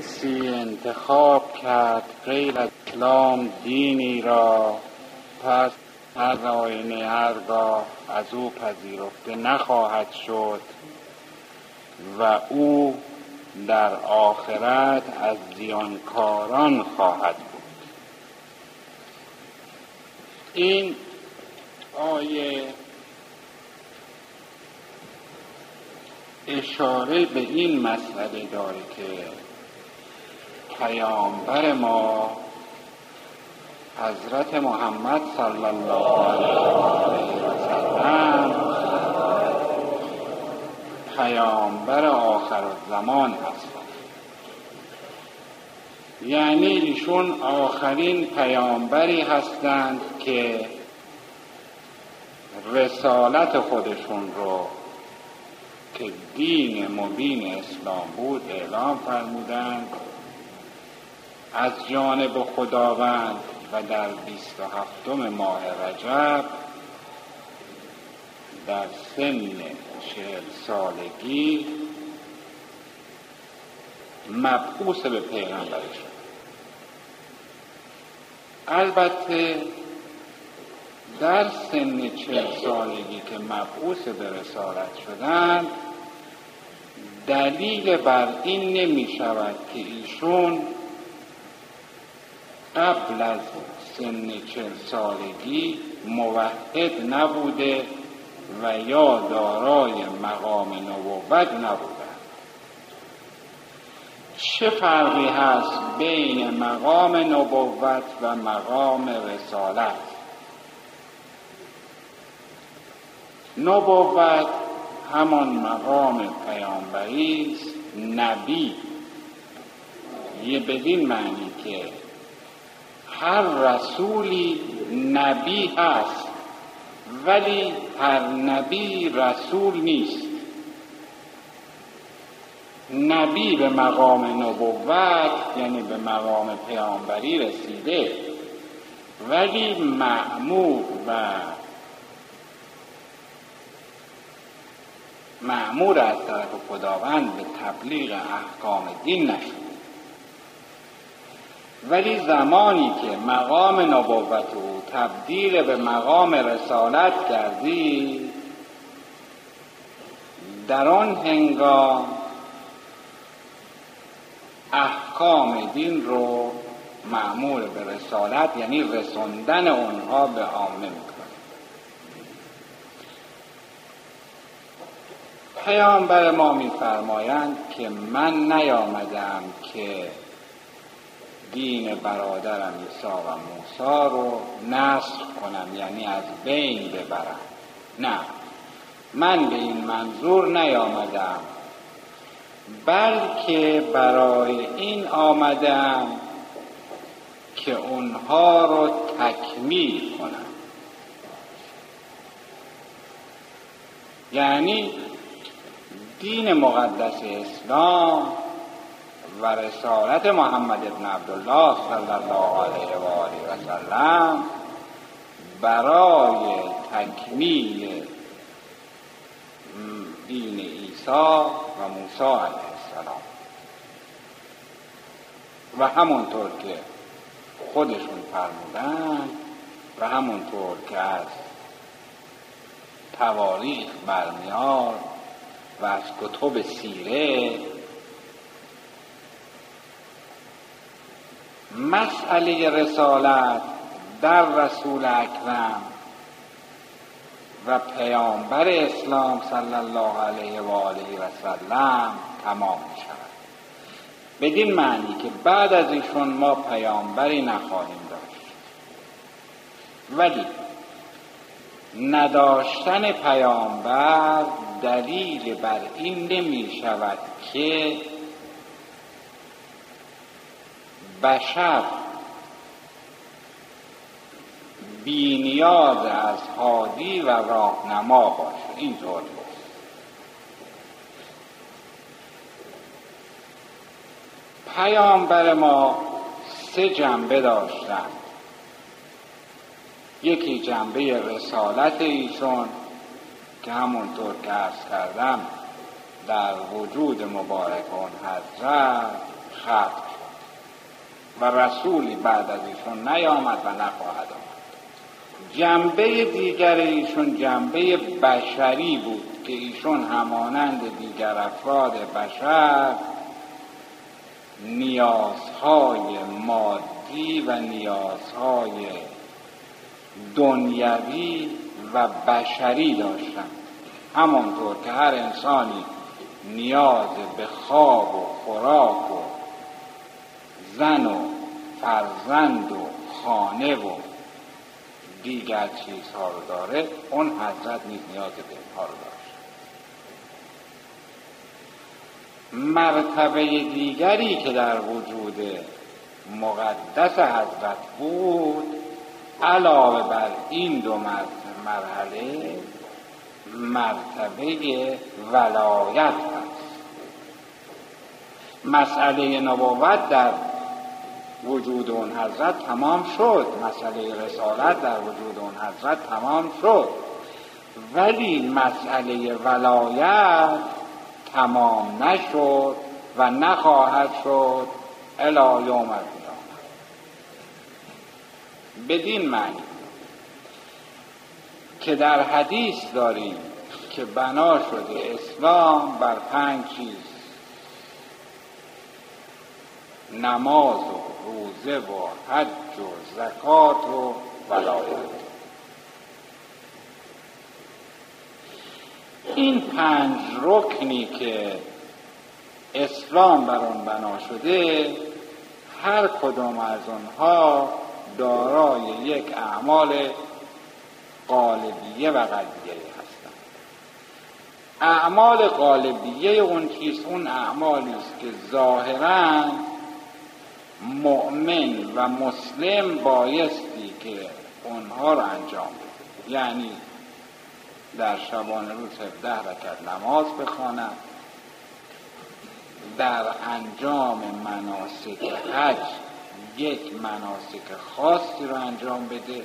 سی انتخاب کرد غیر از اسلام دینی را پس هر آینه هرگاه از او پذیرفته نخواهد شد و او در آخرت از زیانکاران خواهد بود. این آیه اشاره به این مسئله داره که پیامبر ما حضرت محمد صلی الله علیه و سلم پیامبر آخر زمان هستند. یعنی ایشون آخرین پیامبری هستند که رسالت خودشون رو که دین مبین اسلام بود اعلام فرمودند. از جانب خداوند و در بیست و هفتم ماه رجب در سن چهل سالگی مبعوث به پیغمبر شد. البته در سن چهل سالگی که مبعوث به رسالت شدند دلیل بر این نمی شود که ایشون قبل از سن چهل سالگی موحد نبوده و یا دارای مقام نبوت نبوده. چه فرقی هست بین مقام نبوت و مقام رسالت؟ نبوت همان مقام پیامبری است نبی. یه بدین معنی که هر رسولی نبی هست ولی هر نبی رسول نیست. نبی به مقام نبوت یعنی به مقام پیامبری رسیده ولی معمور و معمور از طرف خداوند به تبلیغ احکام دین نشد ولی زمانی که مقام نبوت او تبدیل به مقام رسالت کردی در آن هنگام احکام دین رو معمول به رسالت یعنی رسوندن اونها به عامه می‌کنه. پیامبر ما میفرمایند که من نیامدم که دین برادرم عیسی و موسی رو نسخ کنم یعنی از بین ببرم. نه من به این منظور نیامدم بلکه برای این آمدم که اونها رو تکمیل کنم. یعنی دین مقدس اسلام و رسالت محمد ابن عبدالله صلی الله علیه و آله و سلم برای تکمیل دین عیسی و موسی علیه السلام. و همونطور که خودشون فرمودن و همونطور که از تواریخ برمیاد و از کتب سیره مسئله رسالت در رسول اکرم و پیامبر اسلام صلی الله علیه و آله و سلم تمام می شود بدین معنی که بعد از ایشون ما پیامبری نخواهیم داشت. ولی نداشتن پیامبر دلیل بر این نمی شود که بشر بینیاز از هادی و راهنما باشه. اینطور. پیامبر ما سه جنبه داشتند یکی جنبه رسالت ایشون که همونطور که ارز کردم در وجود مبارک اون حضرت ختم و رسولی بعد از ایشون نیامد و نخواهد آمد. جنبه دیگر ایشون جنبه بشری بود که ایشون همانند دیگر افراد بشر نیازهای مادی و نیازهای دنیوی و بشری داشتن همانطور که هر انسانی نیاز به خواب و خوراک و زن و فرزند و خانه و دیگر چیزها رو داره اون حضرت نیز نیاز به اینها رو داشت. مرتبه دیگری که در وجود مقدس حضرت بود علاوه بر این دو مرحله مرتبه ولایت هست. مسئله نبوت در وجود اون حضرت تمام شد. مسئله رسالت در وجود اون حضرت تمام شد. ولی مسئله ولایت تمام نشد و نخواهد شد. الی یوم بدین معنی که در حدیث داریم که بنا شده اسلام بر پنج چیز نماز و روزه و حج و زکات و ولایت این پنج رکنی که اسلام بر آن بنا شده هر کدام از آنها دارای یک اعمال قالبیه و قلبیه هستند. اعمال قالبیه اون چیز اون اعمالی است که ظاهرا مؤمن و مسلم بایستی که اونها رو انجام بده. یعنی در شبان روز 17 رکت نماز بخواند. در انجام مناسک حج یک مناسک خاصی رو انجام بده.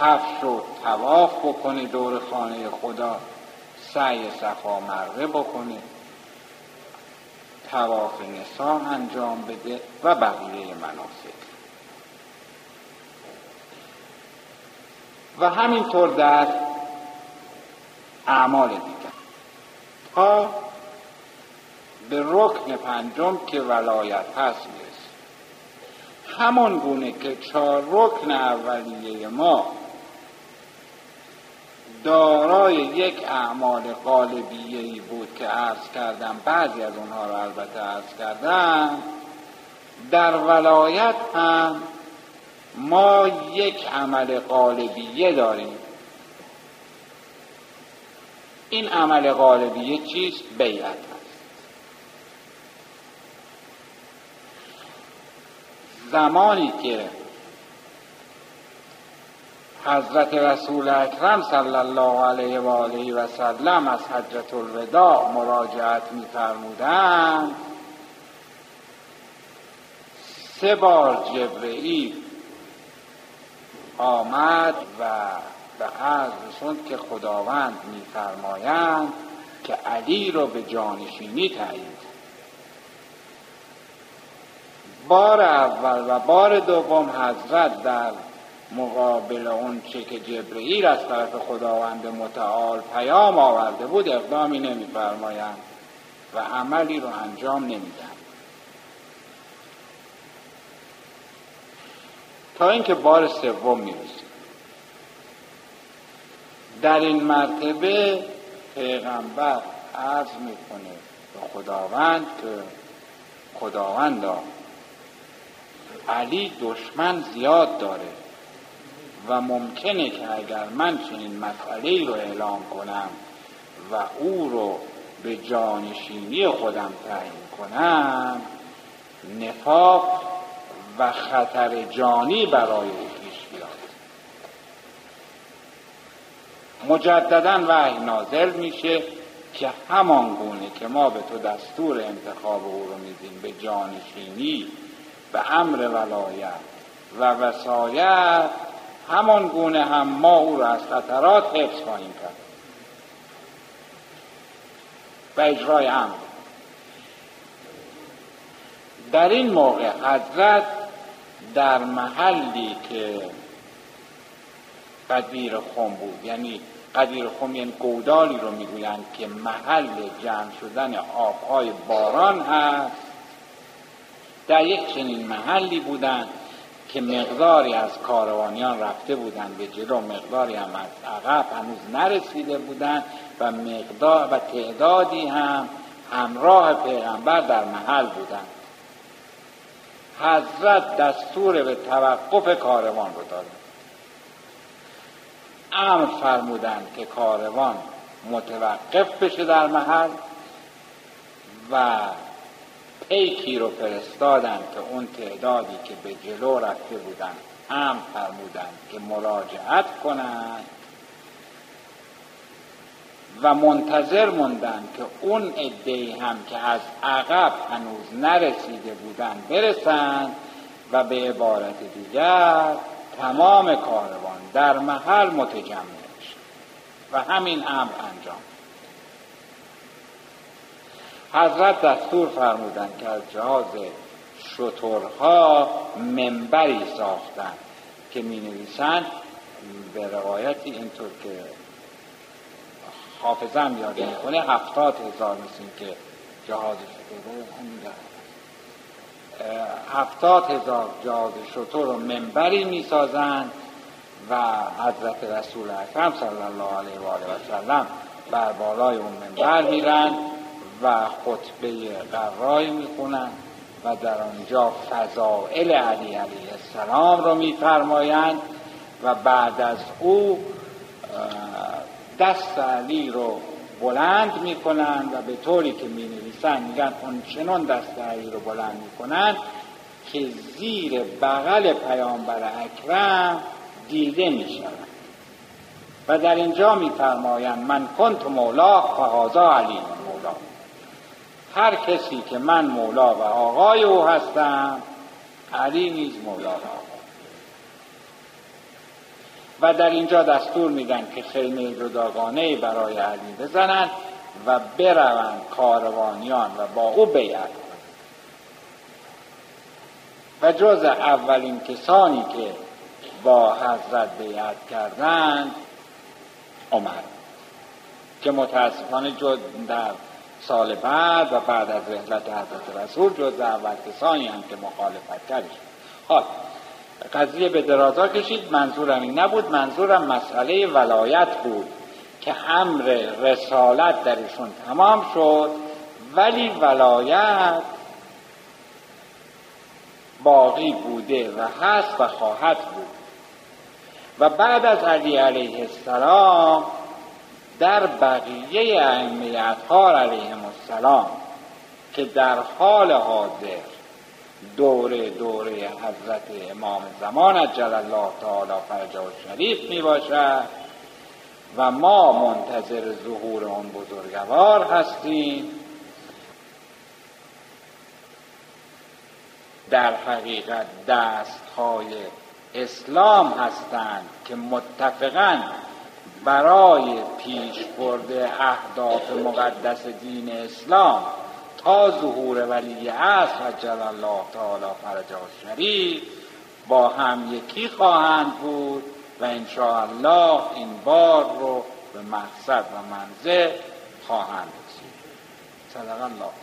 هفت رو تواف بکنه دور خانه خدا. سعی صفا مروه بکنه. تواف نسا انجام بده و بقیه مناسک. و همینطور در اعمال دیگر. تا به رکن پنجم که ولایت هست می‌رسه همان گونه که چهار رکن اولیه ما دارای یک اعمال قالبیه بود که عرض کردم بعضی از اونها رو البته عرض کردم در ولایت هم ما یک عمل قالبیه داریم این عمل قالبیه چیست؟ بیعت هست زمانی که حضرت رسول اکرم صلی الله علیه و آله و سلم از حجت الوداع مراجعت میفرمودند. سه بار جبرئیل آمد و به عرض رسوند که خداوند میفرمایند که علی رو به جانشینی تعیین بار اول و بار دوم حضرت در مقابل اون چه که جبرئیل از طرف خداوند متعال پیام آورده بود اقدامی نمیفرمایند و عملی رو انجام نمیدن تا اینکه بار سوم می‌رسه در این مرتبه پیغمبر عرض می‌کنه به خداوند که خداوندا علی دشمن زیاد داره. و ممکنه که اگر من چنین مسئله رو اعلام کنم و او رو به جانشینی خودم تعیین کنم نفاق و خطر جانی برای او پیش بیاد. مجددا وحی نازل میشه که همان گونه که ما به تو دستور انتخاب او رو میدیم به جانشینی به امر ولایت و وسایت همان گونه هم ما او را از خطرات حفظ خواهیم کرد. و اجرای امر. در این موقع حضرت در محلی که قدیر خم بود یعنی قدیر خم یعنی گودالی رو می‌گویند که محل جمع شدن آبهای باران هست در یک چنین محلی بودند که مقداری از کاروانیان رفته بودند به جلو مقداری هم از عقب هنوز نرسیده بودند و مقدار و تعدادی هم همراه پیغمبر در محل بودند. حضرت دستور به توقف کاروان رو داد. امر فرمودند که کاروان متوقف بشه در محل و پیکی رو فرستادند که اون تعدادی که به جلو رفته بودند امر فرمودند که مراجعت کنند و منتظر موندن که اون عده هم که از عقب هنوز نرسیده بودن برسند و به عبارت دیگر تمام کاروان در محل متجمع و همین امر انجام حضرت دستور فرمودند که از جهاز شطورها منبری ساختند که می نویسند به روایتی اینطور که حافظم یاد می‌کنه هفتاد هزار مثل که جهاز شطور هفتاد هزار جهاز شطور و منبری می‌سازند و حضرت رسول اکرم صلی الله علیه و آله و سلم بر بالای اون منبر میرن. و خطبه قرای می‌خونن و در آنجا فضائل علی علیه السلام رو میفرمایند و بعد از او دست علی رو بلند می‌کنند و به طوری که می نویسن میگن اون چنان دست علی رو بلند می‌کنند که زیر بغل پیامبر اکرم دیده می‌شوند و در اینجا میفرمایند من کنت مولا فهازا علی مولا هر کسی که من مولا و آقای او هستم علی نیز مولا و و در اینجا دستور میدن که خیمه جداگانه برای علی بزنند و بروند کاروانیان و با او بیعت و جز اولین کسانی که با حضرت بیعت کردند عمر که متاسفانه جز در سال بعد و بعد از رحلت حضرت رسول جز اول کسانی هم که مخالفت کردش حال قضیه به درازا کشید منظورم این نبود منظورم مسئله ولایت بود که امر رسالت درشون تمام شد ولی ولایت باقی بوده و هست و خواهد بود. و بعد از علی علیه السلام در بقیه ائمه اطهار علیهم السلام که در حال حاضر دوره دوره حضرت امام زمان جل الله تعالی فرجه و شریف می باشد و ما منتظر ظهور اون بزرگوار هستیم. در حقیقت دست های اسلام هستند که متفقا برای پیش برده اهداف مقدس دین اسلام تا ظهور ولی عصر و الله تعالی فرجا شریف با هم یکی خواهند بود و الله این بار رو به مقصد و منزل خواهند رسید. صدق الله.